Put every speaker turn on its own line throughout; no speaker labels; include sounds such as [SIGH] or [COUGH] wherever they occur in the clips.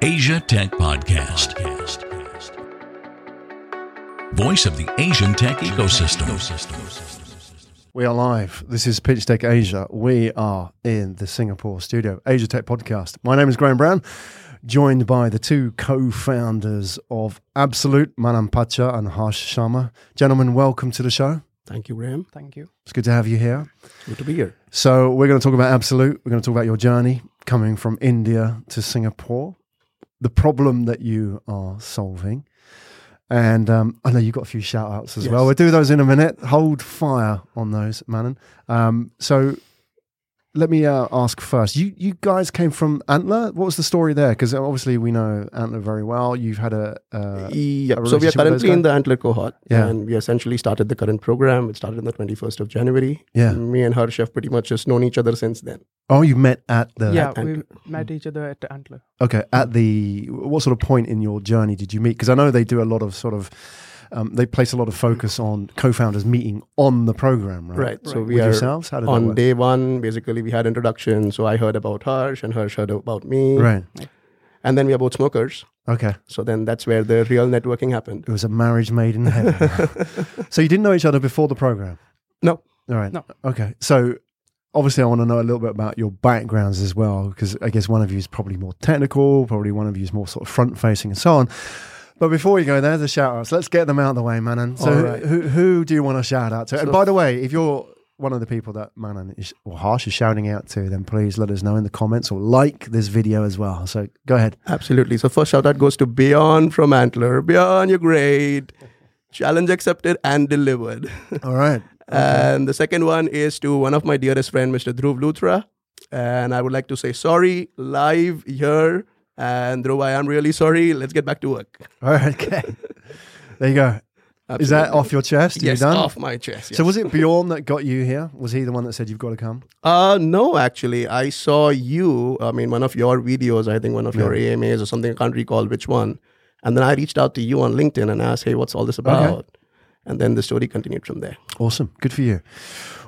Asia Tech Podcast. Voice of the Asian tech ecosystem.
We are live. This is Pitch Deck Asia. We are in the Singapore studio, Asia Tech Podcast. My name is Graham Brown, joined by the two co founders of Absolute, Manan Pacha and Harsh Sharma. Gentlemen, welcome to the show.
Thank you, Graham.
Thank you.
It's good to have you here.
Good to be here.
So, we're going to talk about Absolute. We're going to talk about your journey coming from India to Singapore, the problem that you are solving. And um, I know you've got a few shout outs as
Yes.
well. We'll do those in a minute. Hold fire on those, Manan. Um, so let me uh, ask first. You you guys came from Antler. What was the story there? Because obviously we know Antler very well. You've had a uh,
yep.
a
So we are
relationship with those
currently in the Antler cohort,
Yeah.
and we essentially started the current program. It started on the 21st of January.
Yeah.
Me and Harsh have pretty much just known each other since then.
oh, you met at the
yeah,
Antler.
we met each other at Antler.
okay at the what sort of point in your journey did you meet? Because I know they do a lot of sort of um, they place a lot of focus on co-founders meeting on the program, right?
Right. So
Right.
we
With
are
yourselves, how did that
on day one. Basically, we had introduction. So I heard about Harsh, and Harsh heard about me.
Right.
And then we are both smokers.
Okay.
So then that's where the real networking happened.
It was a marriage made in heaven. [LAUGHS] so you didn't know each other before the program?
No.
All right.
No.
Okay. So obviously, I want to know a little bit about your backgrounds as well, because I guess one of you is probably more technical, probably one of you is more sort of front facing and so on. But before we go there's the shout outs. Let's get them out of the way, Manan. So,
All right.
who, who do you want to shout out to? and by the way, if you're one of the people that Manan is, or Harsh is shouting out to, then please let us know in the comments or like this video as well. So, go ahead.
Absolutely. So first shout out goes to Bjorn from Antler. Bjorn, you're great. Challenge accepted and delivered. [LAUGHS]
All right.
And the second one is to one of my dearest friend, Mr. Dhruv Luthra. And I would like to say sorry live here. And Dhruv, I am really sorry. Let's get back to work.
All right. [LAUGHS] Okay. there you go. Is that off your chest? Are you
Yes,
done?
off my chest.
So was it Bjorn that got you here? Was he the one that said you've got to come?
Uh, no, actually, I saw you. I mean, one of your videos. I think one of your AMAs or something. I can't recall which one. And then I reached out to you on LinkedIn and asked, "Hey, what's all this about?" And then the story continued from there.
Awesome. Good for you.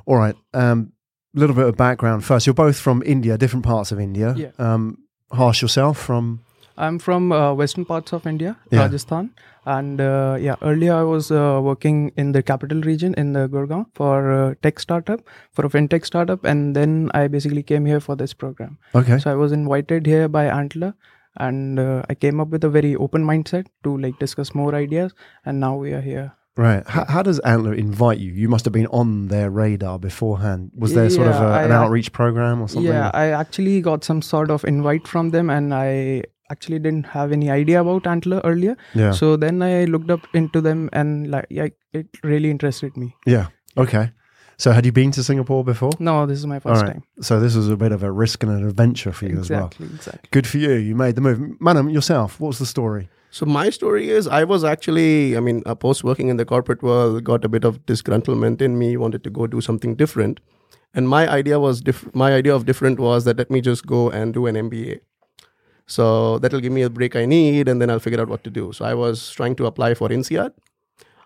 All right. A um, little bit of background first. You're both from India, different parts of India.
Yeah.
Um, Harsh yourself from.
I'm from uh, western parts of India,
Yeah.
Rajasthan, and uh, yeah, earlier I was uh, working in the capital region in the Gurgaon for a tech startup, for a fintech startup, and then I basically came here for this program.
Okay.
So I was invited here by Antler, and uh, I came up with a very open mindset to like discuss more ideas, and now we are here.
Right. How, how does Antler invite you? You must have been on their radar beforehand. Was there sort of
Yeah,
a, an
I-
outreach program or something?
Yeah, I actually got some sort of invite from them, and I actually didn't have any idea about Antler earlier.
Yeah.
So then I looked up into them, and like, yeah, it really interested me.
yeah. Okay. So had you been to Singapore before?
No, this is my first
right.
time.
So this was a bit of a risk and an adventure for you as well.
Exactly, exactly.
Good for you. You made the move. Manan, yourself, what was the story?
So my story is, I was actually, I mean, post working in the corporate world, got a bit of disgruntlement in me, wanted to go do something different, and my idea was, diff- my idea of different was that let me just go and do an MBA. So that'll give me a break I need, and then I'll figure out what to do. So I was trying to apply for INSEAD.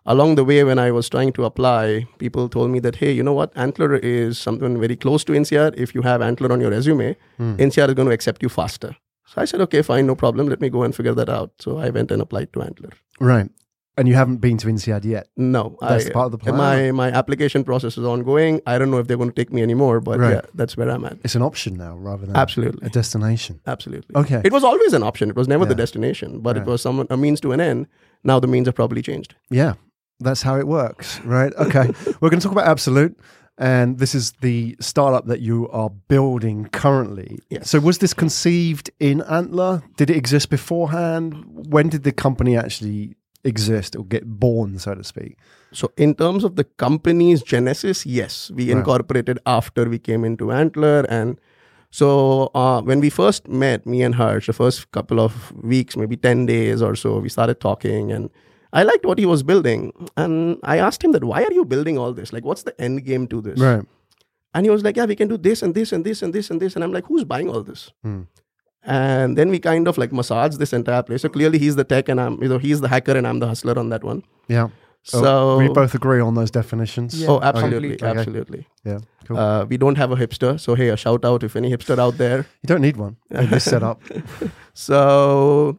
Along the way, when I was trying to apply, people told me that, hey, you know what? Antler is something very close to INSEAD. If you have Antler on your resume, hmm. INSEAD is going to accept you faster. So I said, okay, fine, no problem. Let me go and figure that out. So I went and applied to Antler.
Right. And you haven't been to INSEAD yet.
No,
That's
I,
part of the plan.
My my application process is ongoing. I don't know if they're going to take me anymore, but
Right.
yeah, that's where I'm at.
It's an option now rather than
Absolutely,
a destination.
absolutely.
Okay.
It was always an option. It was never the destination, but
Right.
it was some a means to an end. Now the means have probably changed.
Yeah, that's how it works, right? Okay, [LAUGHS] we're going to talk about Absolute, and this is the startup that you are building currently.
Yes.
So, was this conceived in Antler? Did it exist beforehand? When did the company actually exist or get born, so to speak?
So in terms of the company's genesis, yes, we incorporated after we came into Antler, and so uh, when we first met, me and Harsh, the first couple of weeks, maybe ten days or so, we started talking, and I liked what he was building, and I asked him that why are you building all this? Like, what's the end game to this?
Right.
And he was like, yeah, we can do this and this and this and this and this, and I'm like, who's buying all this?
Hmm.
And then we kind of like massage this entire place. So clearly he's the tech and I'm, you know, he's the hacker and I'm the hustler on that one.
Yeah.
So
we both agree on those definitions.
Yeah.
Oh, absolutely,
Okay.
absolutely.
Yeah, cool.
Uh, we don't have a hipster, so hey, a shout out if any hipster out there.
you don't need one in this setup. [LAUGHS]
So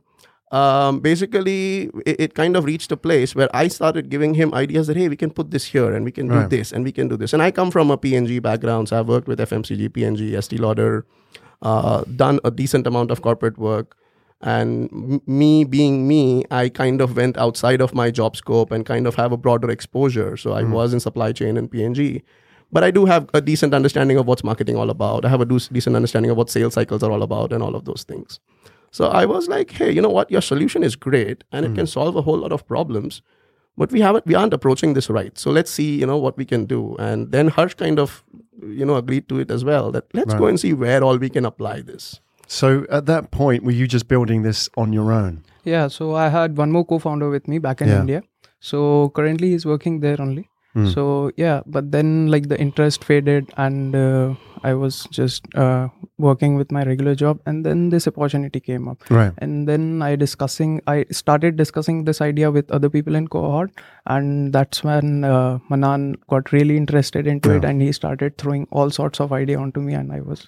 um, basically, it, it kind of reached a place where I started giving him ideas that hey, we can put this here and we can do
Right.
this and we can do this. And I come from a P&G background, so I've worked with FMCG, P&G, Estée Lauder, uh, done a decent amount of corporate work. And m- me being me, I kind of went outside of my job scope and kind of have a broader exposure. So I was in supply chain and P&G. But I do have a decent understanding of what's marketing all about. I have a do- decent understanding of what sales cycles are all about and all of those things. So I was like, hey, you know what? Your solution is great and it hmm. can solve a whole lot of problems, but we haven't we aren't approaching this right. So let's see, you know, what we can do. And then Harsh kind of, you know, agreed to it as well. That let's go and see where all we can apply this.
So at that point, were you just building this on your own?
Yeah, so I had one more co-founder with me back in
Yeah.
India. So currently he's working there only.
Hmm.
So yeah, but then like the interest faded, and uh, I was just uh, working with my regular job, and then this opportunity came up,
Right.
and then I discussing, I started discussing this idea with other people in cohort, and that's when uh, Manan got really interested into it, and he started throwing all sorts of idea onto me, and I was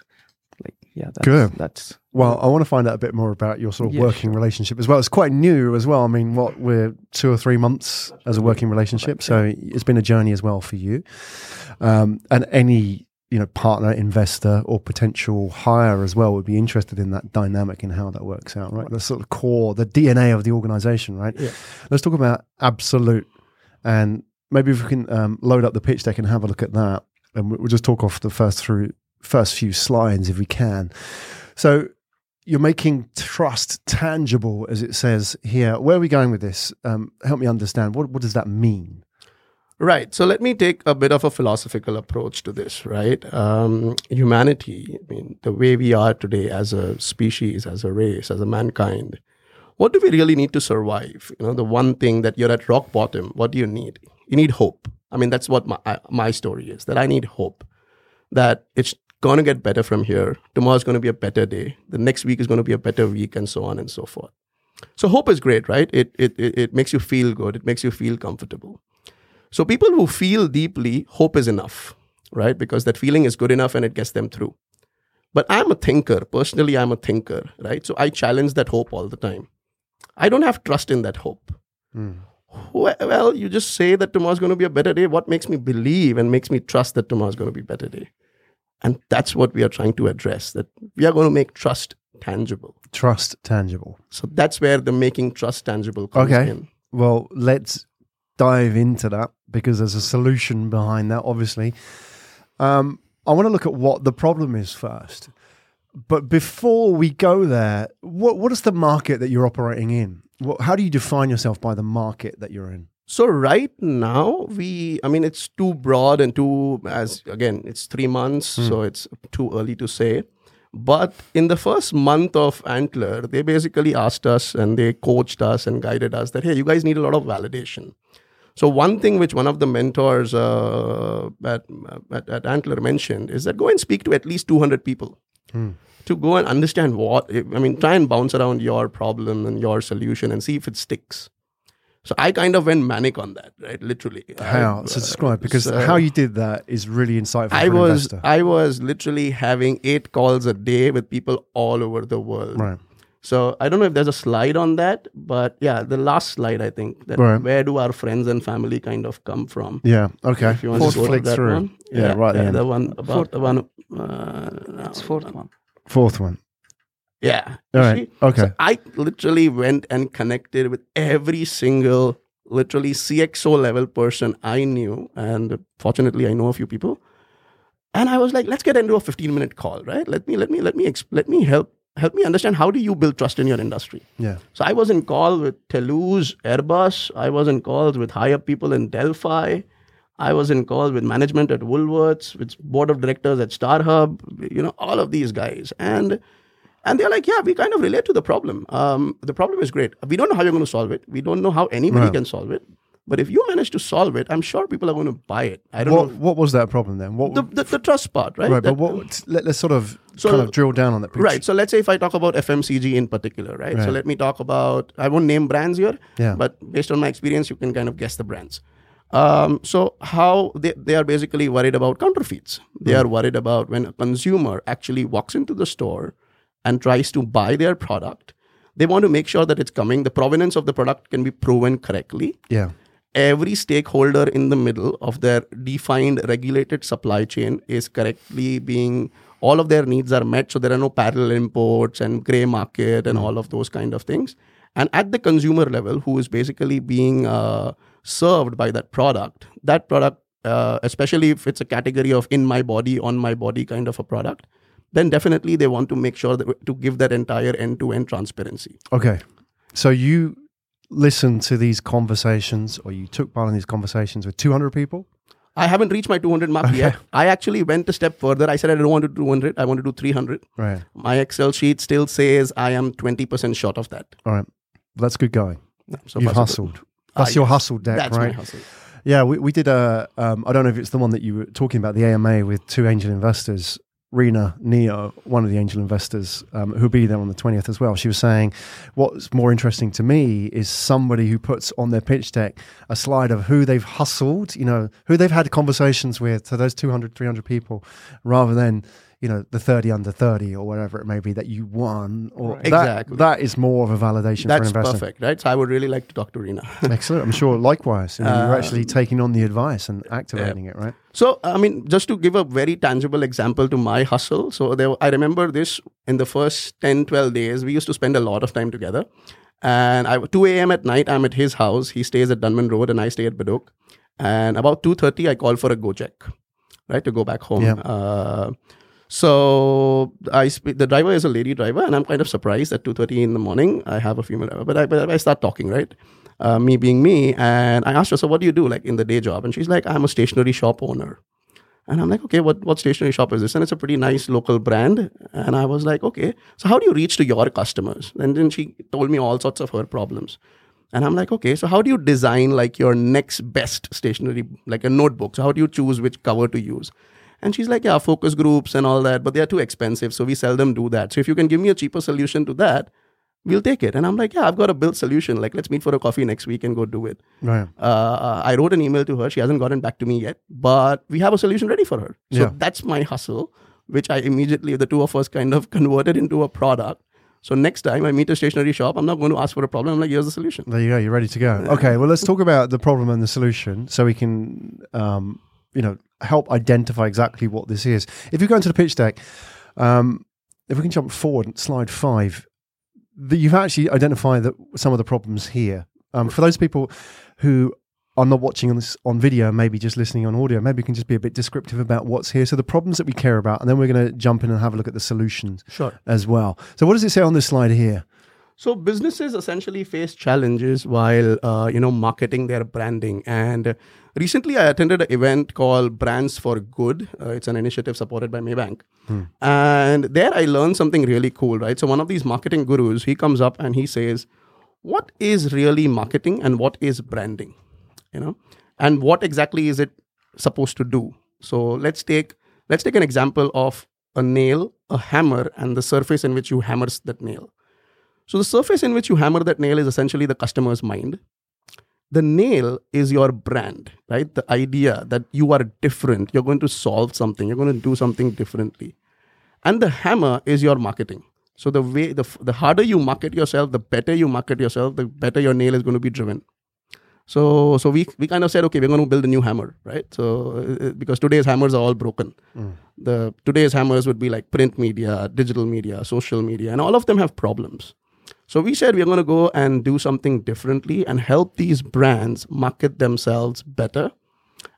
like, yeah, that's,
Good.
That's
Well, I want to find out a bit more about your sort of
Yeah,
working relationship as well. It's quite new as well. I mean, what we're two or three months as a working relationship, so it's been a journey as well for you. Um, and any you know partner, investor, or potential hire as well would be interested in that dynamic and how that works out. Right, the sort of core, the DNA of the organization. Right.
Yeah.
Let's talk about absolute, and maybe if we can um, load up the pitch deck and have a look at that, and we- we'll just talk off the first through first few slides if we can. So you're making trust tangible, as it says here. Where are we going with this? Um, help me understand. What what does that mean?
Right. So let me take a bit of a philosophical approach to this, right? Um, humanity, I mean, the way we are today as a species, as a race, as a mankind, what do we really need to survive? You know, the one thing that you're at rock bottom, what do you need? You need hope. I mean, that's what my, my story is that I need hope that it's going to get better from here. Tomorrow's going to be a better day. The next week is going to be a better week, and so on and so forth. So hope is great, right? It, it, it, makes you feel good. It makes you feel comfortable. So people who feel deeply, hope is enough, right? Because that feeling is good enough and it gets them through. But I'm a thinker. Personally, I'm a thinker, right? So I challenge that hope all the time. I don't have trust in that hope. Hmm. Well, well, you just say that tomorrow's going to be a better day. What makes me believe and makes me trust that tomorrow's going to be a better day? And that's what we are trying to address that we are going to make trust tangible.
Trust tangible.
So that's where the making trust tangible comes
Okay.
in.
Well, let's dive into that because there's a solution behind that, obviously. Um, I want to look at what the problem is first. But before we go there, what what is the market that you're operating in? What, how do you define yourself by the market that you're in?
So right now we I mean it's too broad and too as again it's 3 months so it's too early to say. But in the first month of Antler they basically asked us and they coached us and guided us that hey you guys need a lot of validation. So one thing which one of the mentors uh, at, at, at Antler mentioned is that go and speak to at least 200 people to go and understand what I mean try and bounce around your problem and your solution and see if it sticks so I kind of went manic on that, right? Literally.
How?
I-
so describe because
so-
how you did that is really insightful
I
for
was
investor.
I was literally having eight calls a day with people all over the world.
right.
So I don't know if there's a slide on that, but yeah, the last slide I think that
Right.
where do our friends and family kind of come from?
Yeah. Okay.
If you want
Fourth
to go to that
through.
one,
Yeah, right at the end.
the one about
Fourth
the one. Uh, no,
it's fourth one.
Fourth one.
Yeah.
All
You
right.
see?
Okay.
So I literally went and connected with every single, literally CXO level person I knew. And fortunately, I know a few people. And I was like, let's get into a 15 minute call, right? Let me, let me, let me, exp- let me help, help me understand how do you build trust in your industry?
Yeah.
So I was in call with Toulouse, Airbus. I was in calls with higher people in Delphi. I was in calls with management at Woolworths, with board of directors at StarHub, you know, all of these guys. And and they're like, yeah, we kind of relate to the problem. Um, the problem is great. We don't know how you're going to solve it. We don't know how anybody
Right.
can solve it. But if you manage to solve it, I'm sure people are going to buy it. I don't
What,
know.
what was that problem then? What
The, the, the trust part, right?
right, but what? Let, us sort of
So-
kind of drill down on that.
Right. So let's say if I talk about FMCG in particular, right?
Right.
So let me talk about, I won't name brands here,
Yeah.
but based on my experience, you can kind of guess the brands. Um, so how they, they are basically worried about counterfeits. They
Hmm.
are worried about when a consumer actually walks into the store and tries to buy their product, they want to make sure that it's coming, the provenance of the product can be proven correctly.
Yeah.
every stakeholder in the middle of their defined regulated supply chain is correctly being all of their needs are met so there are no parallel imports and gray market and all of those kind of things. And at the consumer level who is basically being uh, served by that product that product uh, especially if it's a category of in my body on my body kind of a product then definitely they want to make sure that to give that entire end to end transparency
Okay. So you listened to these conversations, or you took part in these conversations with 200 people.
I haven't reached my 200 mark yet. I actually went a step further. I said I don't want to do 200. I want to do 300.
Right.
My Excel sheet still says I am 20% short of that.
All right. That's good going.
So
You've
so good.
hustled. That's
Ah,
your
yes.
hustle deck,
That's
right?
my hustle.
Yeah, we, we did a. Um, I don't know if it's the one that you were talking about, the AMA with two angel investors, Rena Neo, one of the angel investors, um, who'll be there on the 20th as well. She was saying, what's more interesting to me is somebody who puts on their pitch deck a slide of who they've hustled, you know, who they've had conversations with to those 200, 300 people, rather than, you know, the 30 under 30 or whatever it may be that you won. Or
Right.
that,
Exactly.
That is more of a validation
That's
investor.
perfect, right? So I would really like to talk to Rena. [LAUGHS]
Excellent. I'm sure likewise. You know, you're
Uh,
actually taking on the advice and activating it, right?
So, I mean, just to give a very tangible example to my hustle. So, there, I remember this in the first 10, 12 days, we used to spend a lot of time together. And I, 2 a.m. at night, I'm at his house. He stays at Dunman Road and I stay at Bedok. And about 2.30, I call for a Gojek, right, to go back home.
Yeah.
Uh, so I sp- the driver is a lady driver, and I'm kind of surprised at 2:30 in the morning I have a female driver. But I, but I start talking, right? Uh, me being me, and I asked her, "So what do you do, like in the day job?" And she's like, "I'm a stationery shop owner." And I'm like, "Okay, what what stationery shop is this?" And it's a pretty nice local brand. And I was like, "Okay, so how do you reach to your customers?" And then she told me all sorts of her problems. And I'm like, okay, so how do you design like your next best stationery, like a notebook? So how do you choose which cover to use? And she's like, yeah, focus groups and all that, but they are too expensive. So we seldom do that. So if you can give me a cheaper solution to that, we'll take it. And I'm like, yeah, I've got a built solution. Like, let's meet for a coffee next week and go do it.
Right.
Uh, I wrote an email to her. She hasn't gotten back to me yet, but we have a solution ready for her. So
Yeah.
that's my hustle, which I immediately, the two of us kind of [LAUGHS] converted into a product. So next time I meet a stationery shop, I'm not going to ask for a problem. I'm like, here's the solution.
There you go. You're ready to go. Okay. Well, let's [LAUGHS] talk about the problem and the solution, so we can, um, you know, help identify exactly what this is. If you go into the pitch deck, um, if we can jump forward, slide five, the, you've actually identified that some of the problems here. Um, for those people who are not watching on this on video, maybe just listening on audio, maybe you can just be a bit descriptive about what's here. So the problems that we care about, and then we're going to jump in and have a look at the solutions
Sure.
as well. So what does it say on this slide here?
So businesses essentially face challenges while uh, you know marketing their branding. And uh, recently, I attended an event called Brands for Good. Uh, it's an initiative supported by Maybank, and there I learned something really cool. Right. So one of these marketing gurus, he comes up and he says, "What is really marketing and what is branding? You know, and what exactly is it supposed to do?" So let's take let's take an example of a nail, a hammer, and the surface in which you hammers that nail. So the surface in which you hammer that nail is essentially the customer's mind. The nail is your brand, right? The idea that you are different, you're going to solve something, you're going to do something differently. And the hammer is your marketing. So the way the, the harder you market yourself, the better you market yourself, the better your nail is going to be driven. So so we we kind of said okay, we're going to build a new hammer, right? So uh, because today's hammers are all broken. The today's hammers would be like print media, digital media, social media, and all of them have problems. So we said we're going to go and do something differently and help these brands market themselves better.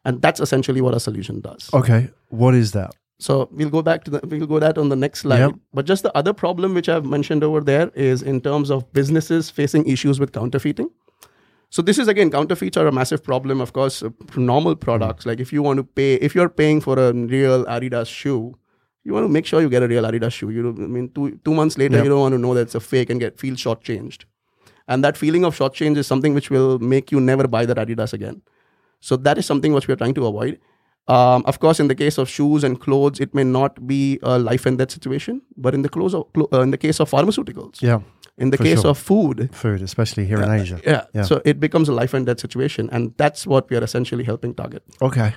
And that's essentially what our solution does.
Okay. What is that?
So we'll go back to the we'll go that on the next slide.
Yep.
But just the other problem which I've mentioned over there is in terms of businesses facing issues with counterfeiting. So this is again counterfeits are a massive problem. Of course, uh, normal products like if you want to pay if you're paying for a real Adidas shoe, you want to make sure you get a real Adidas shoe. You I mean two two months later
Yep.
you don't want to know that it's a fake and get feel shortchanged. and that feeling of shortchange is something which will make you never buy that Adidas again. So that is something which we are trying to avoid. Um, of course, in the case of shoes and clothes, it may not be a life and death situation, but in the close of, uh, in the case of pharmaceuticals,
Yeah.
in the case
sure.
of food,
Food, especially here in Asia.
yeah,
Yeah.
so it becomes a life and death situation, and that's what we are essentially helping target.
Okay.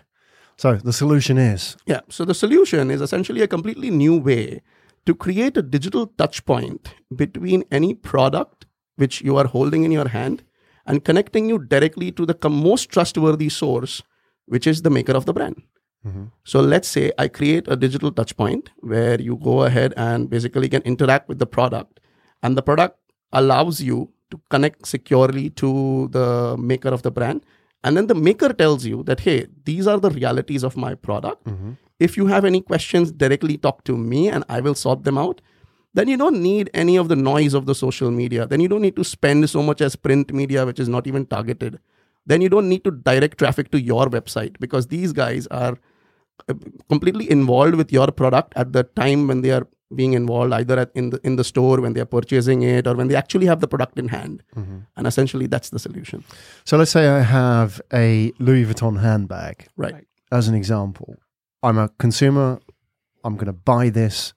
So the solution is
Yeah. So the solution is essentially a completely new way to create a digital touch point between any product which you are holding in your hand and connecting you directly to the com- most trustworthy source, which is the maker of the brand. Mm-hmm. So let's say I create a digital touch point where you go ahead and basically can interact with the product, and the product allows you to connect securely to the maker of the brand. And then the maker tells you that, hey, these are the realities of my product. If you have any questions, directly talk to me and I will sort them out. Then you don't need any of the noise of the social media. Then you don't need to spend so much as print media, which is not even targeted. Then you don't need to direct traffic to your website because these guys are uh, completely involved with your product at the time when they are being involved either at, in the in the store when they are purchasing it or when they actually have the product in hand mm-hmm. and essentially that's the solution
so. Let's say I have a Louis Vuitton handbag
right
as an example. I'm a consumer. I'm going to buy this.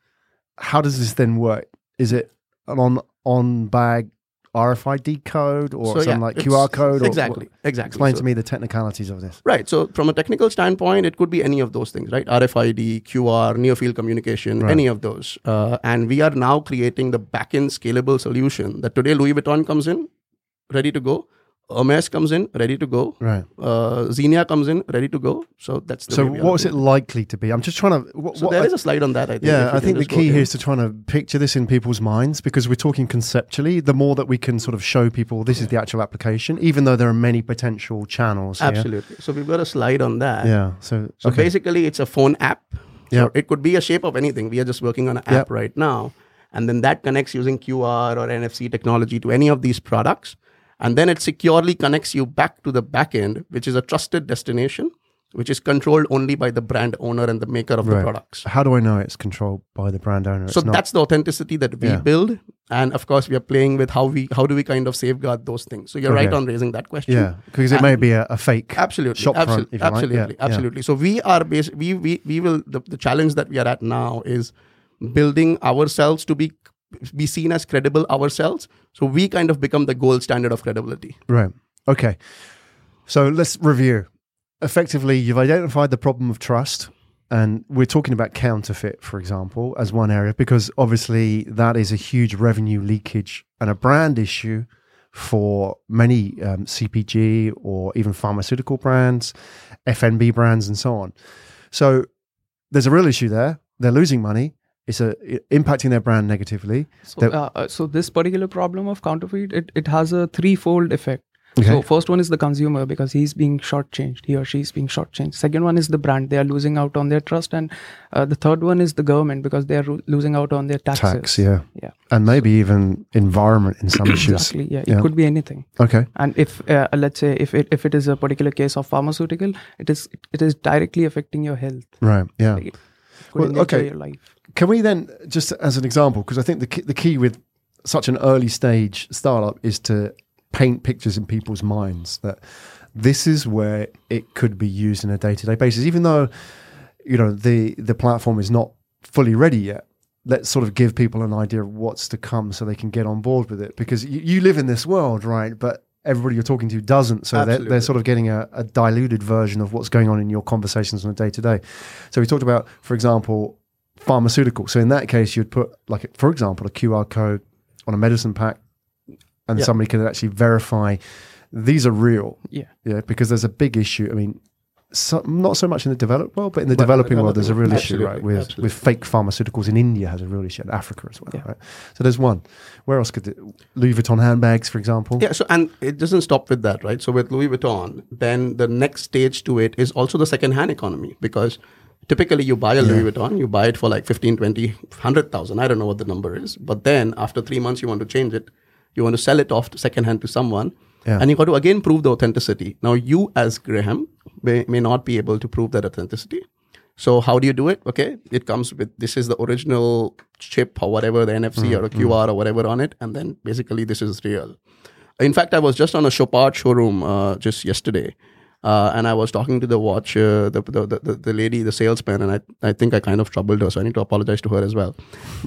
How does this then work? Is it an on on bag RFID code or
So,
something
yeah,
like QR code? Or
exactly exactly
Explain
So-
to me the technicalities of this.
Right. So from a technical standpoint, it could be any of those things, right? RFID, QR, near field communication,
Right.
any of those. Uh, and we are now creating the backend scalable solution that today Louis Vuitton comes in, ready to go. Hermes comes in, ready to go.
Right.
Uh, Xenia comes in, ready to go. So that's the
So what was it likely to be? I'm just trying to. What,
So
what
there
I-
is a slide on that. I think.
yeah, I think the key here is to try to picture this in people's minds because we're talking conceptually. The more that we can sort of show people this is the actual application, even though there are many potential channels. here.
Absolutely. So we've got a slide on that.
Yeah. So,
So
okay.
basically, it's a phone app.
Yeah.
So it could be a shape of anything. We are just working on an app right now. And then that connects using QR or NFC technology to any of these products. And then it securely connects you back to the backend, which is a trusted destination, which is controlled only by the brand owner and the maker of the products.
How do I know it's controlled by the brand owner?
So
It's not-
that's the authenticity that we
Yeah.
build. And of course, we are playing with how we how do we kind of safeguard those things. So you're right on raising that question.
yeah, because it may be a, a fake.
Absolutely,
shop front,
absolutely,
if you like.
absolutely,
Yeah, yeah.
absolutely. So we are bas- we we we will the, the challenge that we are at now is building ourselves to be be seen as credible ourselves. So we kind of become the gold standard of credibility.
Right. Okay. So let's review. Effectively, you've identified the problem of trust. And we're talking about counterfeit, for example, as one area, because obviously that is a huge revenue leakage and a brand issue for many um, CPG or even pharmaceutical brands, F&B brands, and so on. So there's a real issue there. They're losing money. It's a, impacting their brand negatively.
So, uh, uh, so this particular problem of counterfeit, it, it has a threefold effect.
Okay.
So first one is the consumer because he's being shortchanged. He or she is being shortchanged. Second one is the brand; they are losing out on their trust, and uh, the third one is the government because they are ro- losing out on their taxes.
Tax, yeah.
Yeah.
And maybe even environment in some [COUGHS] issues.
Exactly. Yeah. It
Yeah.
could be anything.
Okay.
And if uh, let's say if it if it is a particular case of pharmaceutical, it is it is directly affecting your health.
Right. Yeah.
Like, it could
Well, okay.
Your life.
Can we then, just as an example, because I think the key, the key with such an early stage startup is to paint pictures in people's minds that this is where it could be used in a day to day basis, even though you know the the platform is not fully ready yet. Let's sort of give people an idea of what's to come, so they can get on board with it. Because you, you live in this world, right? But everybody you're talking to doesn't, so they're, they're sort of getting a, a diluted version of what's going on in your conversations on a day to day. So we talked about, for example, pharmaceutical. So in that case, you'd put like, for example, a QR code on a medicine pack, and somebody can actually verify these are real.
Yeah.
Yeah, because there's a big issue. I mean, so, not so much in the developed world, but in the
in the
developing world, there's a real issue, right? With
absolutely,
with fake pharmaceuticals in India has a real issue, and Africa as well,
Yeah.
right? So there's one. Where else could it, Louis Vuitton handbags, for example?
Yeah. So and it doesn't stop with that, right? So with Louis Vuitton, then the next stage to it is also the second-hand economy because typically you buy a Louis Vuitton, you buy it for like 15, 20, 100,000. I don't know what the number is. But then after three months, you want to change it. You want to sell it off to second-hand to someone.
Yeah.
And you got to again prove the authenticity. Now, you as Graham may, may not be able to prove that authenticity. So how do you do it? Okay, it comes with this is the original chip or whatever the NFC or a QR or whatever on it, and then basically this is real. In fact, I was just on a Chopard showroom uh, just yesterday, uh, and I was talking to the watch, uh, the, the, the the lady, the salesman, and I I think I kind of troubled her, so I need to apologize to her as well.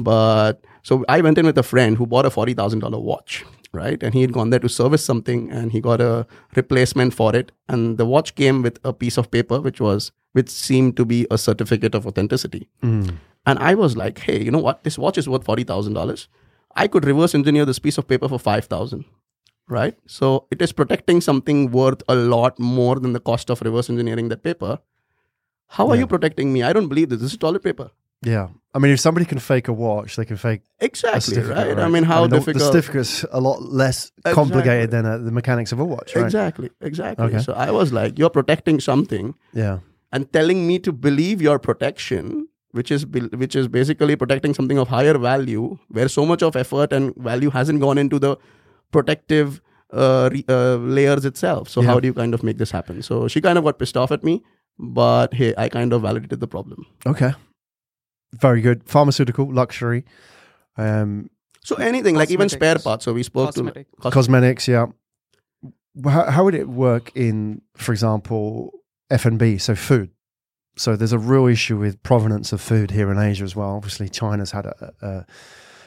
But so I went in with a friend who bought a forty thousand dollar watch, right? And he had gone there to service something, and he got a replacement for it, and the watch came with a piece of paper which was which seemed to be a certificate of authenticity. And I was like, hey, you know what? This watch is worth forty thousand dollars. I could reverse engineer this piece of paper for five thousand, right? So it is protecting something worth a lot more than the cost of reverse engineering that paper. How are
Yeah.
you protecting me? I don't believe this. This is toilet paper.
Yeah. I mean, if somebody can fake a watch, they can fake
Exactly,
certificate,
right? I mean, how
the- the,
difficult?
certificate's a lot less complicated than uh, the mechanics of a watch, right?
Exactly, exactly.
Okay.
So I was like, you're protecting something
Yeah.
and telling me to believe your protection which is which is basically protecting something of higher value where so much of effort and value hasn't gone into the protective uh, re- uh, layers itself so
Yeah.
how do you kind of make this happen so she kind of got pissed off at me but hey i kind of validated the problem
Okay. Very good. Pharmaceutical, luxury, um,
so anything like even spare parts so we spoke
Cosmetic.
to cos-
cosmetics. Yeah. How, how would it work in, for example, F and B? So food. So there's a real issue with provenance of food here in Asia as well. Obviously, China's had a, a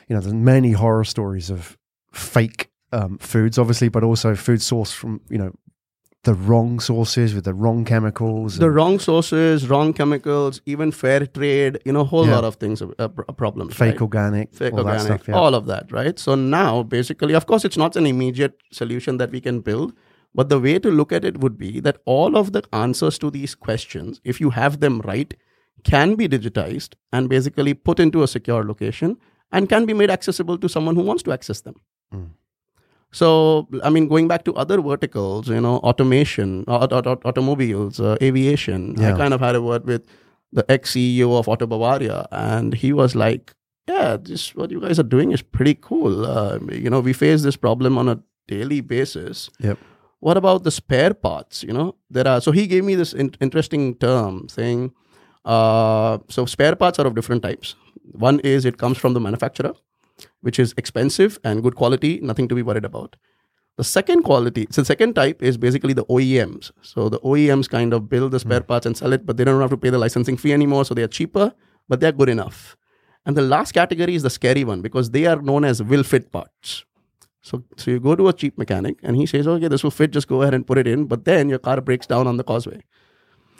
you know, there's many horror stories of fake um, foods, obviously, but also food sourced from you know the wrong sources with the wrong chemicals.
the wrong sources wrong chemicals even fair trade you know a whole
Yeah.
lot of things uh, pr- problems
fake
right?
organic,
fake
all
organic,
stuff. Yeah.
all of that, right? So now, basically, of course, it's not an immediate solution that we can build, but the way to look at it would be that all of the answers to these questions, if you have them right, can be digitized and basically put into a secure location and can be made accessible to someone who wants to access them. So, I mean, going back to other verticals, you know, automation, aut- aut- aut- automobiles, uh, aviation. I kind of had a word with the ex CEO of Auto Bavaria, and he was like, "Yeah, this what you guys are doing is pretty cool. Uh, you know, we face this problem on a daily basis.
Yep.
What about the spare parts? You know, there are. So he gave me this in- interesting term saying, uh, so spare parts are of different types. One is it comes from the manufacturer, which is expensive and good quality, nothing to be worried about. The second quality, so the second type is basically the OEMs. So the OEMs kind of build the spare parts and sell it, but they don't have to pay the licensing fee anymore. So they are cheaper, but they're good enough. And the last category is the scary one because they are known as will fit parts. So, so you go to a cheap mechanic and he says, okay, this will fit, just go ahead and put it in. But then your car breaks down on the causeway.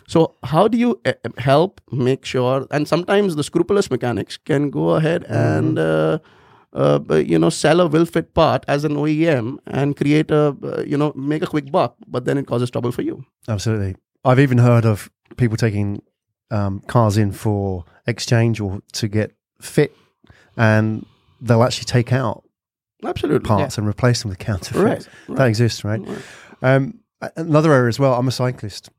So, how do you uh, help make sure? And sometimes the scrupulous mechanics can go ahead and uh, uh, you know sell a will fit part as an OEM and create a uh, you know make a quick buck, but then it causes trouble for you.
Absolutely. I've even heard of people taking um, cars in for exchange or to get fit, and they'll actually take out
Absolutely,
parts and replace them with counterfeits.
Right,
That exists, right?
Right.
Um, another area as well. I'm a cyclist.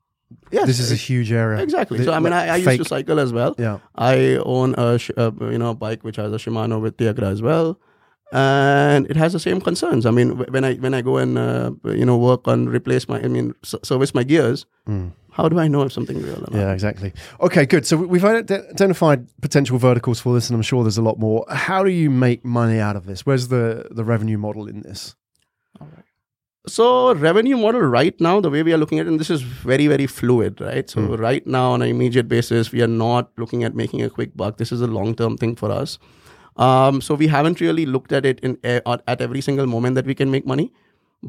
Yes,
this is a huge area.
exactly.
The-
So I mean,
like
I, I used to cycle as well.
Yeah.
I own a sh- uh, you know bike which has a Shimano with Tiagra as well, and it has the same concerns. I mean, when I when I go and uh, you know work on replace my I mean service my gears,
Mm.
how do I know if something real or not?
Yeah, exactly. Okay, good. So we've identified potential verticals for this, and I'm sure there's a lot more. How do you make money out of this? Where's the the revenue model in this?
So revenue model right now, the way we are looking at it, and this is very, very fluid, right? So
Hmm.
right now, on an immediate basis, we are not looking at making a quick buck. This is a long-term thing for us. Um, so we haven't really looked at it in e- at at every single moment that we can make money.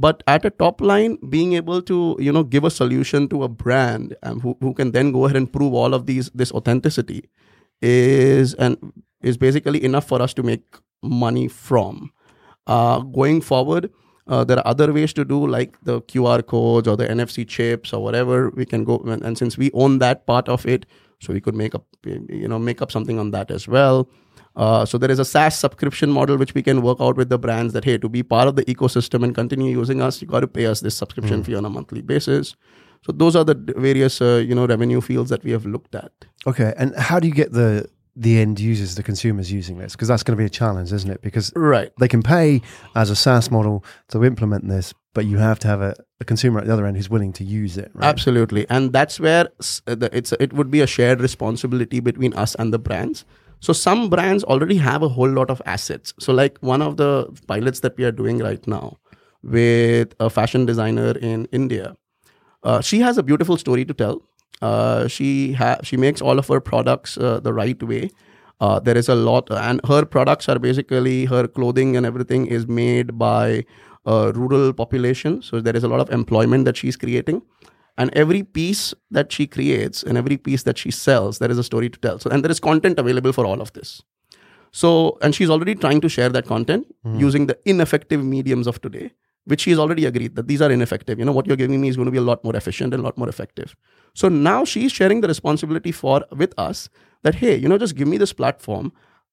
But at a top line, being able to you know give a solution to a brand and who, who can then go ahead and prove all of these this authenticity is and is basically enough for us to make money from. Uh, going forward, uh, there are other ways to do like the QR codes or the NFC chips or whatever we can go and, and since we own that part of it, so we could make up you know make up something on that as well. Uh, so there is a SaaS subscription model which we can work out with the brands that hey to be part of the ecosystem and continue using us, you got to pay us this subscription fee on a monthly basis. So those are the various uh, you know revenue fields that we have looked at.
Okay, and how do you get the the end users, the consumers using this? Because that's going to be a challenge, isn't it? Because
Right.
they can pay as a SaaS model to implement this, but you have to have a, a consumer at the other end who's willing to use it. Right?
Absolutely, and that's where uh, it's it would be a shared responsibility between us and the brands. So some brands already have a whole lot of assets. So like one of the pilots that we are doing right now, with a fashion designer in India. Uh, she has a beautiful story to tell. Uh, she ha- she makes all of her products uh, the right way. Uh, there is a lot, and her products are basically her clothing and everything is made by a rural population. So there is a lot of employment that she's creating, and every piece that she creates and every piece that she sells, there is a story to tell. So and there is content available for all of this. So and she's already trying to share that content using the ineffective mediums of today which she's already agreed that these are ineffective. You know, what you're giving me is going to be a lot more efficient and a lot more effective. So now she's sharing the responsibility for with us that hey, you know, just give me this platform.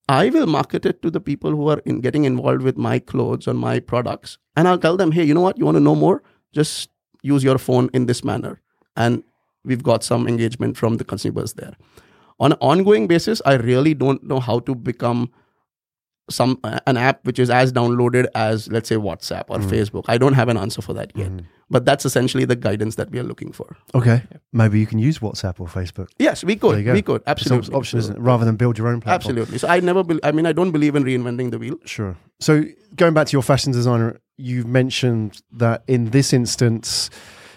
I will market it to the people who are in getting involved with my clothes or my products, and I'll tell them, hey, you know what, you want to know more? Just use your phone in this manner, and we've got some engagement from the consumers there. On an ongoing basis, I really don't know how to become some an app which is as downloaded as let's say WhatsApp or mm. Facebook. I don't have an answer for that yet. Mm. But that's essentially the guidance that we are looking for.
Okay. Maybe you can use WhatsApp or Facebook.
Yes, we could. We could
It's an
absolutely.
option, isn't it? Rather than build your own platform.
Absolutely. So I never. Be- I mean, I don't believe in reinventing the wheel.
Sure. So going back to your fashion designer, you've mentioned that in this instance,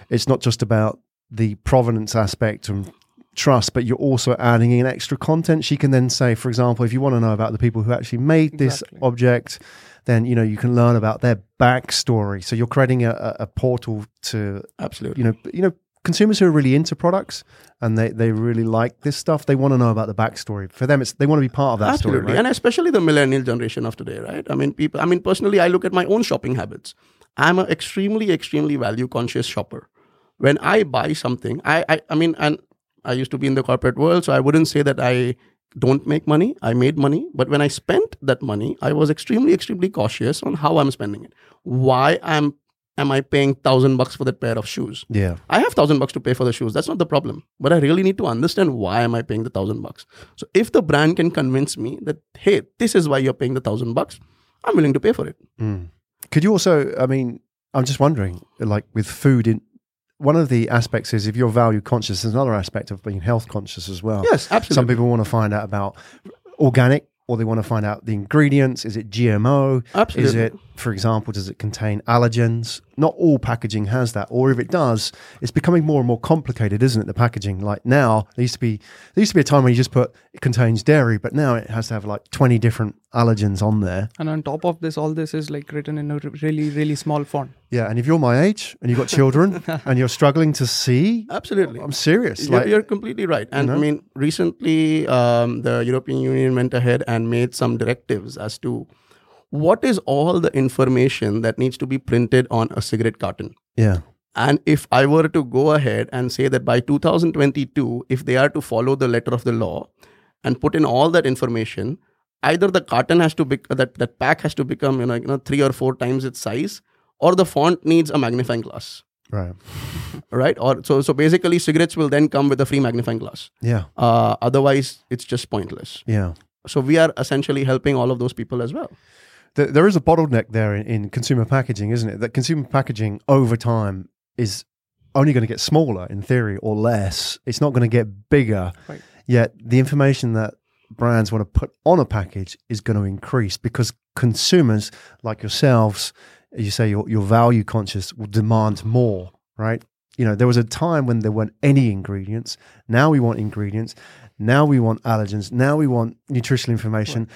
it's not just about the provenance aspect and trust, but you're also adding in extra content. She can then say, for example, if you want to know about the people who actually made this
Exactly.
object, then you know you can learn about their backstory. So you're creating a, a, a portal to
Absolutely.
you know you know consumers who are really into products and they, they really like this stuff. They want to know about the backstory. For them, it's they want to be part of that
Absolutely.
story. Right?
And especially the millennial generation of today, right? I mean, people, I mean, personally, I look at my own shopping habits. I'm an extremely, extremely value conscious shopper. When I buy something, I, I, I mean, and I used to be in the corporate world, so I wouldn't say that I don't make money. I made money. But when I spent that money, I was extremely, extremely cautious on how I'm spending it. Why am, am I paying thousand bucks for that pair of shoes?
yeah.
I have thousand bucks to pay for the shoes. That's not the problem. But I really need to understand why am I paying the thousand bucks. So if the brand can convince me that hey, this is why you're paying the thousand bucks, I'm willing to pay for it.
Mm. Could you also, I mean, I'm just wondering, like with food, in one of the aspects is if you're value conscious, there's another aspect of being health conscious as well.
Yes, absolutely.
Some people want to find out about organic or they want to find out the ingredients. Is it GMO?
Absolutely.
Is it, for example, does it contain allergens? Not all packaging has that, or if it does, it's becoming more and more complicated, isn't it? The packaging, like now, there used to be there used to be a time when you just put it contains dairy, but now it has to have like twenty different allergens on there.
And on top of this, all this is like written in a really, really small font.
Yeah, and if you're my age and you've got children [LAUGHS] and you're struggling to see,
Absolutely.
I'm serious.
You're,
Like,
you're completely right. And
know?
I mean, recently um, the European Union went ahead and made some directives as to what is all the information that needs to be printed on a cigarette carton.
yeah,
And if I were to go ahead and say that by 2022, if they are to follow the letter of the law and put in all that information, either the carton has to be that that pack has to become you know, you know three or four times its size, or the font needs a magnifying glass,
right. [LAUGHS]
right? Or so so basically, cigarettes will then come with a free magnifying glass.
Yeah,
Uh, otherwise, it's just pointless.
yeah.
So we are essentially helping all of those people as well.
There, there is a bottleneck there in, in consumer packaging, isn't it? That consumer packaging over time is only going to get smaller in theory or less. It's not going to get bigger.
Right.
Yet the information that brands want to put on a package is going to increase because consumers like yourselves, as you say you're, you're value conscious, will demand more, right? You know, there was a time when there weren't any ingredients. Now we want ingredients. Now we want allergens. Now we want nutritional information.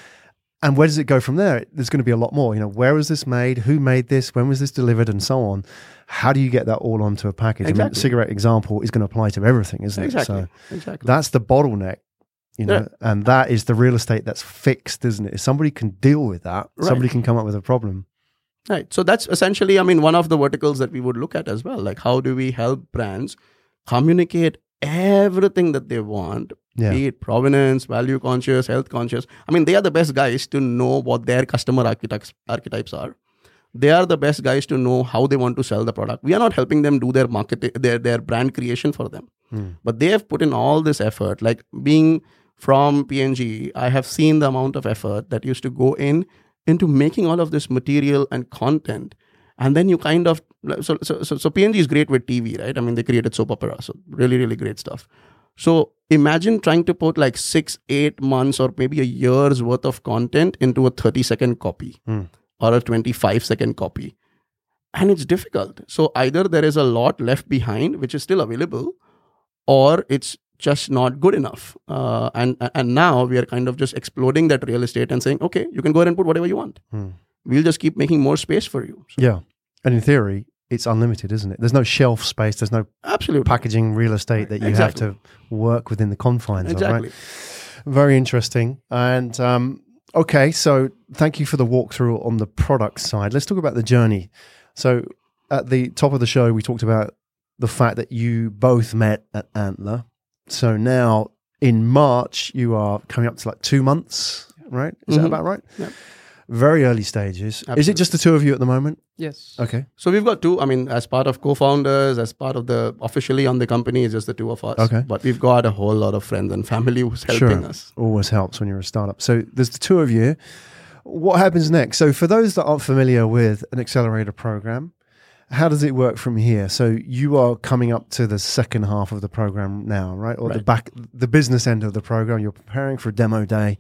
And where does it go from there? There's going to be a lot more. You know, where was this made? Who made this? When was this delivered? And so on. How do you get that all onto a package? I mean,
Exactly.
cigarette example is going to apply to everything, isn't
Exactly.
it? So
exactly.
that's the bottleneck, you know, and that is the real estate that's fixed, isn't it? If somebody can deal with that,
Right.
somebody can come up with a problem.
Right. So that's essentially, I mean, one of the verticals that we would look at as well. Like, how do we help brands communicate everything that they want,
Yeah.
be it provenance, value conscious, health conscious? I mean, they are the best guys to know what their customer archetypes, archetypes are. They are the best guys to know how they want to sell the product. We are not helping them do their market, their their brand creation for them, hmm. but they have put in all this effort. Like being from P&G, I have seen the amount of effort that used to go in into making all of this material and content and then you kind of so so so, so P&G is great with TV, right? I mean, they created soap opera, so really really great stuff. So imagine trying to put like six, eight months or maybe a year's worth of content into a thirty second copy or a twenty five second copy, and it's difficult. So either there is a lot left behind, which is still available, or it's just not good enough. Uh, and and now we are kind of just exploding that real estate and saying, okay, you can go ahead and put whatever you want.
Hmm.
We'll just keep making more space for you. So,
Yeah. And in theory, it's unlimited, isn't it? There's no shelf space. There's no
absolutely.
packaging real estate that you
Exactly.
have to work within the confines
Exactly.
of, right? Very interesting. And um, okay, so thank you for the walkthrough on the product side. Let's talk about the journey. So at the top of the show, we talked about the fact that you both met at Antler. So now in March, you are coming up to like two months, right? Is that
Mhm.
about right?
Yep.
Very early stages. Is it just the two of you at the moment?
Yes.
Okay.
So we've got two. I mean, as part of co-founders, as part of the officially on the company, it's just the two of us.
Okay.
But we've got a whole lot of friends and family who's helping
Sure.
us.
always helps when you're a startup. So there's the two of you. What happens next? So for those that aren't familiar with an accelerator program, how does it work from here? So you are coming up to the second half of the program now, right? Or the back, the business end of the program. You're preparing for demo day.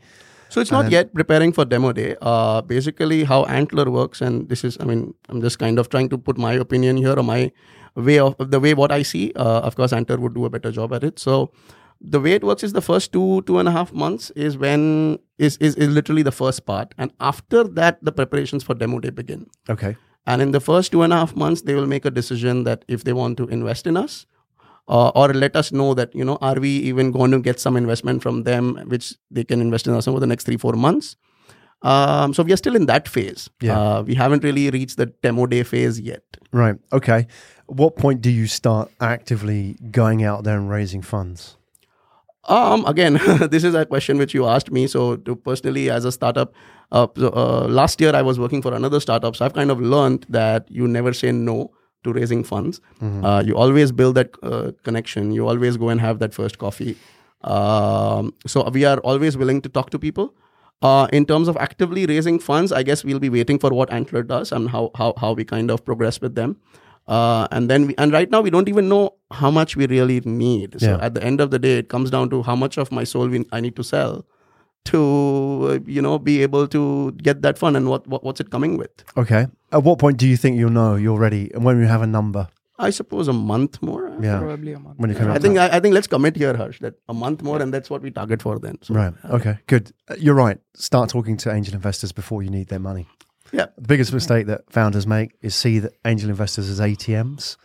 So it's not yet preparing for demo day. Uh, basically, how Antler works, and this is, I mean, I'm just kind of trying to put my opinion here or my way of the way what I see. Uh, of course, Antler would do a better job at it. So the way it works is the first two two and a half months is when is is, is literally the first part, and after that, the preparations for demo day begin.
Okay.
And in the first two and a half months, they will make a decision that if they want to invest in us, uh, or let us know that you know are we even going to get some investment from them, which they can invest in us over the next three four months. Um, so we are still in that phase.
Yeah.
Uh, we haven't really reached the demo day phase yet.
Right. Okay. What point do you start actively going out there and raising funds?
Um, again, [LAUGHS] this is a question which you asked me. So, to personally, as a startup, uh, so, uh, last year I was working for another startup. So, I've kind of learned that you never say no to raising funds. Uh, you always build that uh, connection. You always go and have that first coffee. Um, so, we are always willing to talk to people. Uh, in terms of actively raising funds, I guess we'll be waiting for what Antler does and how how how we kind of progress with them. Uh, and then we, and right now we don't even know how much we really need. So
Yeah.
at the end of the day, it comes down to how much of my soul we, I need to sell to uh, you know be able to get that fund and what, what what's it coming with.
Okay. At what point do you think you'll know you're ready and when you have a number?
I suppose a month more.
Yeah.
Probably a month.
When you come
I think I, I think let's commit here, Harsh, that a month more, and that's what we target for then. So,
Right. Okay. Good. Uh, You're right. Start talking to angel investors before you need their money.
Yeah.
The biggest mistake that founders make is see that angel investors as ATMs.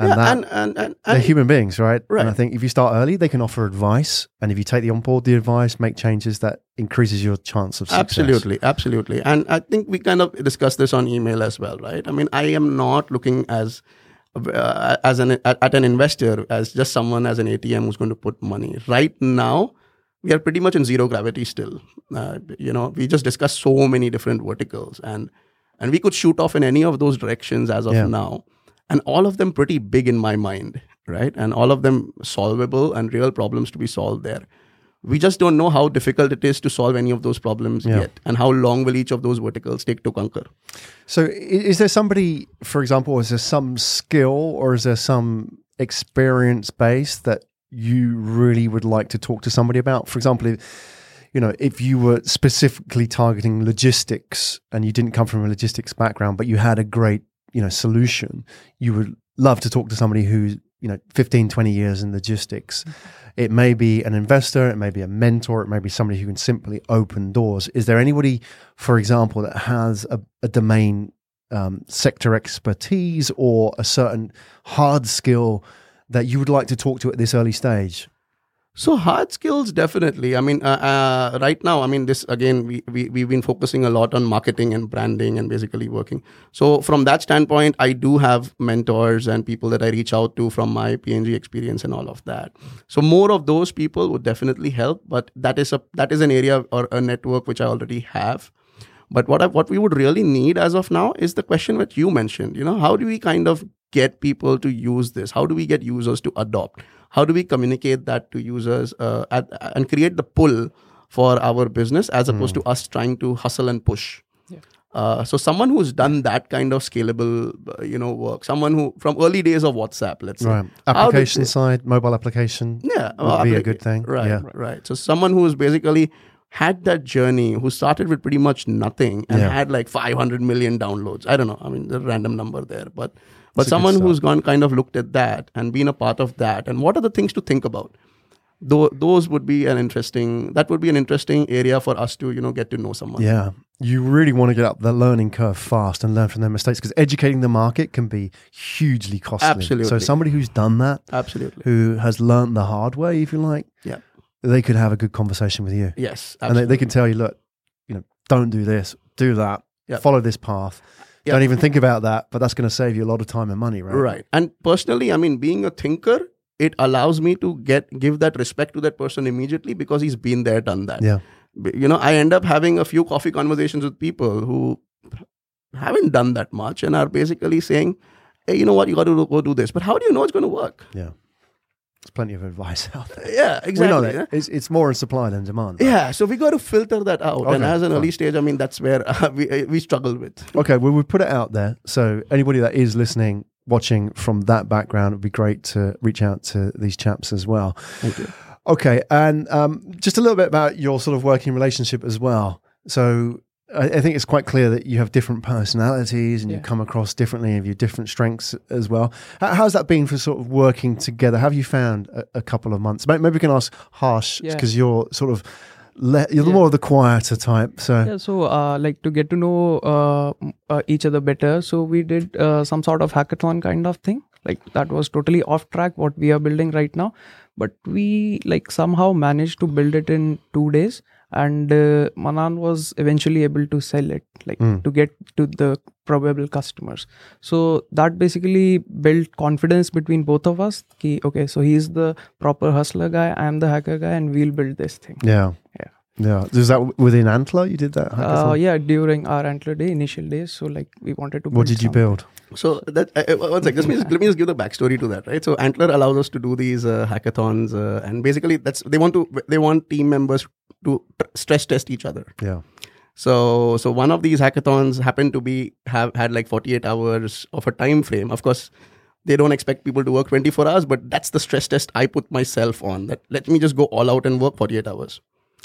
And
yeah,
that
and and and,
they're human beings, right?
Right.
And I think if you start early, they can offer advice. And if you take the on board the advice, make changes, that increases your chance of success.
Absolutely, absolutely. And I think we kind of discussed this on email as well, right? I mean, I am not looking as uh, as an at, an investor as just someone as an ATM who's going to put money. Right now, we are pretty much in zero gravity still. Uh, you know, we just discussed so many different verticals, and and we could shoot off in any of those directions as of
Yeah.
now, and all of them pretty big in my mind, right? And all of them solvable and real problems to be solved there we just don't know how difficult it is to solve any of those problems
Yeah.
yet and how long will each of those verticals take to conquer
So, is there somebody, for example, is there some skill or is there some experience base that you really would like to talk to somebody about? For example, if, you know, if you were specifically targeting logistics and you didn't come from a logistics background, but you had a great, you know, solution, you would love to talk to somebody who's, you know, 15, 20 years in logistics. It may be an investor, it may be a mentor, it may be somebody who can simply open doors. Is there anybody, for example, that has a, a domain um, sector expertise or a certain hard skill that you would like to talk to at this early stage?
So hard skills definitely i mean uh, uh, right now i mean this again we, we we've been focusing a lot on marketing and branding and basically working so from that standpoint i do have mentors and people that i reach out to from my P&G experience and all of that so more of those people would definitely help but that is a that is an area or a network which i already have But what I, what we would really need as of now is the question that you mentioned. You know, how do we kind of get people to use this? How do we get users to adopt? How do we communicate that to users uh, at, and create the pull for our business as opposed to us trying to hustle and push?
Yeah.
Uh, so someone who's done that kind of scalable, uh, you know, work. Someone who from early days of WhatsApp, let's say,
Right.
Did
Application
they-
side, mobile application
yeah,
would be a good thing.
Right,
Yeah.
right. So someone who is basically had that journey, who started with pretty much nothing and
Yeah.
had like 500 million downloads. I don't know. I mean, the random number there, but but
good
someone who's gone kind of looked at that and been a part of that, and what are the things to think about? Though those would be an interesting. That would be an interesting area for us to you know get to know someone.
Yeah. You really want to get up the learning curve fast and learn from their mistakes because educating the market can be hugely costly.
Absolutely so
somebody who's done that,
absolutely.
who has learned the hard way, if you like,
Yeah.
they could have a good conversation with you.
Yes, absolutely.
And they, they can tell you, look, you know, don't do this, do that,
Yeah.
follow this path.
Yeah.
Don't even think about that, but that's going to save you a lot of time and money, right?
right and personally i mean being a thinker it allows me to get give that respect to that person immediately because he's been there done that
Yeah.
You know i end up having a few coffee conversations with people who haven't done that much and are basically saying hey you know what you got to go do this but how do you know it's going to work
Yeah. There's plenty of advice [LAUGHS] out there.
yeah
We know
exactly
that. It's, it's more in supply than demand. right?
yeah so we got to filter that out
Okay, and
as an
fine.
early stage i mean that's where uh, we, uh, we struggle with
Okay, well, we put it out there. So anybody that is listening, watching from that background, it would be great to reach out to these chaps as well.
thank you
Okay, and um, just a little bit about your sort of working relationship as well. So I, I think it's quite clear that you have different personalities and you come across differently and you have different strengths as well. How, how's that been for sort of working together? Have you found a, a couple of months? May- Maybe we can ask Harsh
Yeah.
because you're sort of le- you're
Yeah.
more of the quieter type. So
Yeah, so uh, like to get to know uh, uh, each other better, so we did uh, some sort of hackathon kind of thing. Like that was totally off track what we are building right now, but we like somehow managed to build it in two days, and uh, Manan was eventually able to sell it, like
Mm.
to get to the probable customers. So that basically built confidence between both of us. Ki, okay, so he's the proper hustler guy, I'm the hacker guy, and we'll build this thing.
yeah,
Yeah.
yeah. Is that within Antler? You did that?
Uh, yeah, during our antler day, initial days. So like we wanted to.
What did you
something.
build?
So that uh, uh, one sec, let me just, let me just give the backstory to that, right? So Antler allows us to do these uh, hackathons, uh, and basically that's they want to they want team members to tr- stress test each other.
Yeah.
So so one of these hackathons happened to be have had like 48 hours of a time frame. Of course, they don't expect people to work 24 hours, but that's the stress test I put myself on. That let me just go all out and work 48 hours.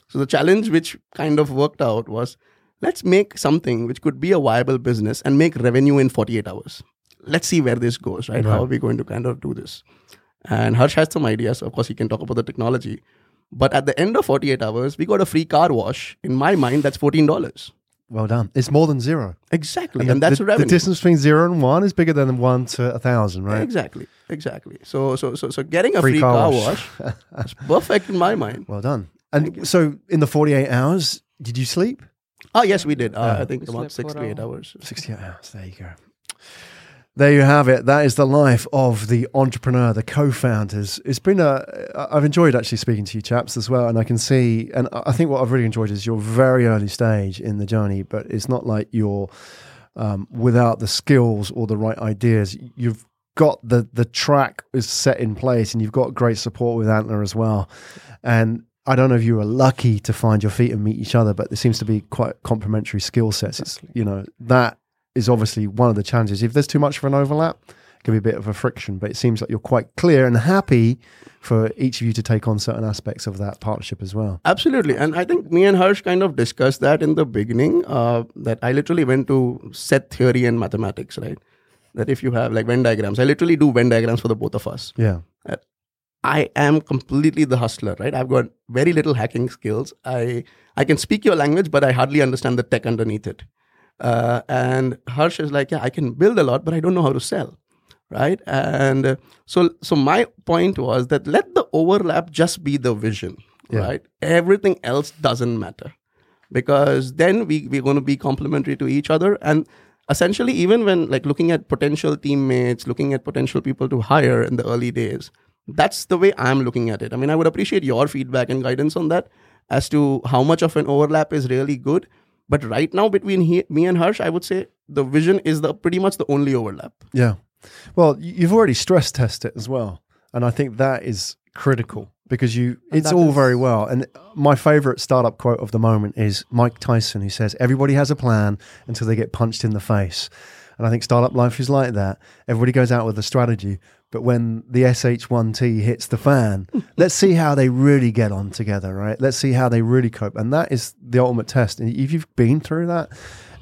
So the challenge which kind of worked out was let's make something which could be a viable business and make revenue in 48 hours. Let's see where this goes, right?
Right.
How are we going to kind of do this? And Harsh has some ideas. Of course, he can talk about the technology. But at the end of 48 hours, we got a free car wash. In my mind, that's $14.
Well done. It's more than zero.
Exactly.
the-
And, that's
the,
revenue.
The distance between zero and one is bigger than one to a thousand, right?
Exactly. Exactly. So so so so getting a
Free
free,
car
car,
wash.
wash, [LAUGHS] is perfect in my mind.
Well done. And so, in the forty-eight hours, did you sleep?
Ah, yes, we did. Uh,
Yeah.
I think
We
about
slept
six eight hours.
Sixty-eight hours. There you go. There you have it. That is the life of the entrepreneur, the co-founders. It's been a. I've enjoyed actually speaking to you chaps as well, and I can see. And I think what I've really enjoyed is your very early stage in the journey, but it's not like you're um, without the skills or the right ideas. You've got the the track is set in place, and you've got great support with Antler as well. And I don't know if you were lucky to find your feet and meet each other, but there seems to be quite complementary skill sets.
Exactly.
you know that is obviously one of the challenges. If there's too much of an overlap, it can be a bit of a friction. But it seems like you're quite clear and happy for each of you to take on certain aspects of that partnership as well.
Absolutely. And I think me and Harsh kind of discussed that in the beginning. Uh, that I literally went to set theory and mathematics, right? That if you have like Venn diagrams, I literally do Venn diagrams for the both of us.
Yeah,
I am completely the hustler, right? I've got very little hacking skills. I I can speak your language, but I hardly understand the tech underneath it. Uh, and Harsh is like, yeah, I can build a lot, but I don't know how to sell, right? And uh, so so my point was that let the overlap just be the vision,
Yeah.
right? Everything else doesn't matter because then we we're going to be complementary to each other and essentially even when like looking at potential teammates looking at potential people to hire in the early days that's the way i'm looking at it i mean i would appreciate your feedback and guidance on that as to how much of an overlap is really good but right now between he, me and harsh i would say the vision is the pretty much the only overlap
yeah. Well, you've already stress tested it as well, and I think that is critical because you.
And
It's all
is-
very well, and my favorite startup quote of the moment is Mike Tyson, who says, "Everybody has a plan until they get punched in the face." And I think startup life is like that. Everybody goes out with a strategy, but when the SH1T hits the fan, [LAUGHS] let's see how they really get on together, right? Let's see how they really cope. And that is the ultimate test. And if you've been through that,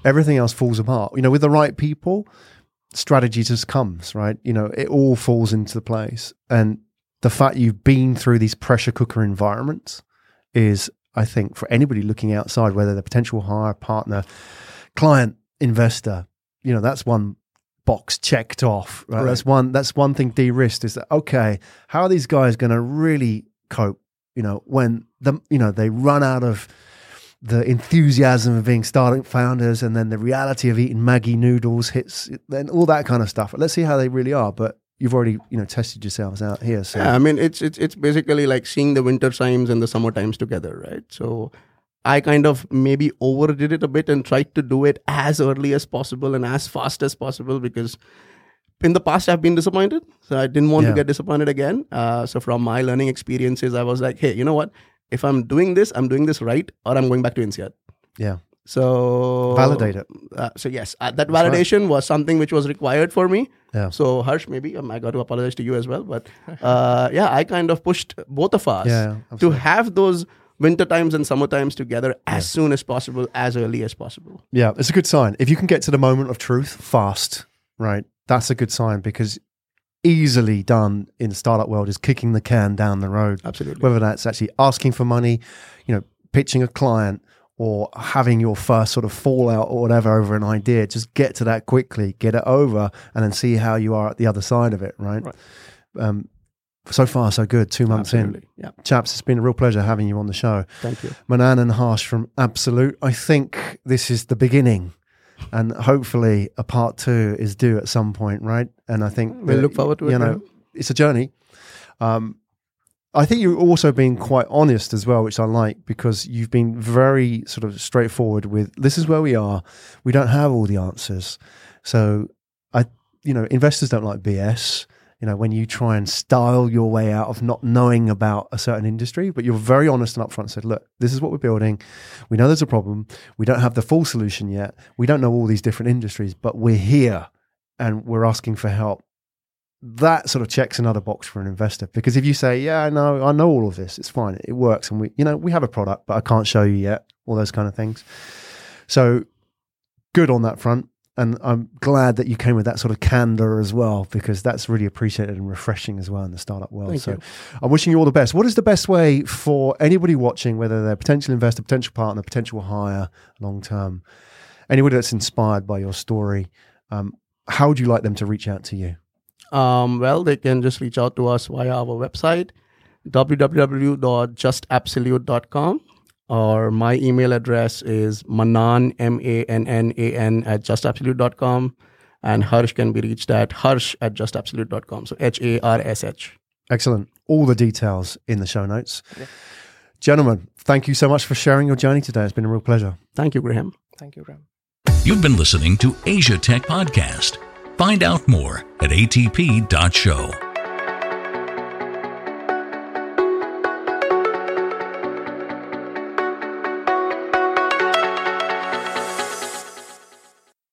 everything else falls apart. You know, with the right people, strategy just comes, right? You know, it all falls into place. And the fact you've been through these pressure cooker environments is, I think, for anybody looking outside, whether they're potential hire, partner, client, investor, you know, that's one box checked off. Right?
Right.
That's one. That's one thing de-risked. Is that okay? How are these guys going to really cope? You know, when the you know they run out of the enthusiasm of being startup founders, and then the reality of eating Maggi noodles hits, then all that kind of stuff. Let's see how they really are. But you've already you know tested yourselves out here. So
Yeah, I mean it's it's it's basically like seeing the winter times and the summer times together, right? So I kind of maybe overdid it a bit and tried to do it as early as possible and as fast as possible because in the past I've been disappointed, so I didn't want
Yeah.
to get disappointed again. Uh, so from my learning experiences, I was like, hey, you know what? If I'm doing this, I'm doing this right, or I'm going back to INSEAD.
yeah,
So
validate it.
Uh, so yes, uh, that
That's right.
validation was something which was required for me.
Yeah.
So Harsh, maybe um, I got to apologize to you as well, but uh, yeah, I kind of pushed both of us
Yeah,
to have those winter times and summer times together as soon as possible, as early as possible.
Yeah, it's a good sign. If you can get to the moment of truth fast, right, that's a good sign because easily done in the startup world is kicking the can down the road.
Absolutely.
Whether that's actually asking for money, you know, pitching a client or having your first sort of fallout or whatever over an idea, just get to that quickly, get it over, and then see how you are at the other side of it, right?
Right.
Um, so far, so good. Two months
Absolutely.
in.
Yeah.
Chaps, it's been a real pleasure having you on the show.
Thank you.
Manan and Harsh from Absolute. I think this is the beginning, and hopefully a part two is due at some point, right? And I think
We'll look forward to it,
You know, it's a journey. Um, I think you've also been quite honest as well, which I like because you've been very sort of straightforward with this is where we are. We don't have all the answers, so I, you know, investors don't like BS. You know, when you try and style your way out of not knowing about a certain industry, but you're very honest and upfront and said, look, this is what we're building. We know there's a problem. We don't have the full solution yet. We don't know all these different industries, but we're here and we're asking for help. That sort of checks another box for an investor because if you say, yeah, I know, I know all of this, it's fine, it works. And we, you know, we have a product, but I can't show you yet, all those kind of things. So good on that front. And I'm glad that you came with that sort of candor as well, because that's really appreciated and refreshing as well in the startup world.
Thank
so
you.
I'm wishing you all the best. What is the best way for anybody watching, whether they're a potential investor, potential partner, potential hire, long term, anybody that's inspired by your story? Um, how would you like them to reach out to you?
Um, well, they can just reach out to us via our website, www.justabsolute.com, or my email address is manan, M-A-N-N-A-N at justabsolute.com, and Harsh can be reached at harsh at justabsolute.com. So H-A-R-S-H.
Excellent. All the details in the show notes. Gentlemen, thank you so much for sharing your journey today. It's been a real pleasure.
Thank you, Graham.
Thank you, Graham.
You've been listening to Asia Tech Podcast. Find out more at atp.show.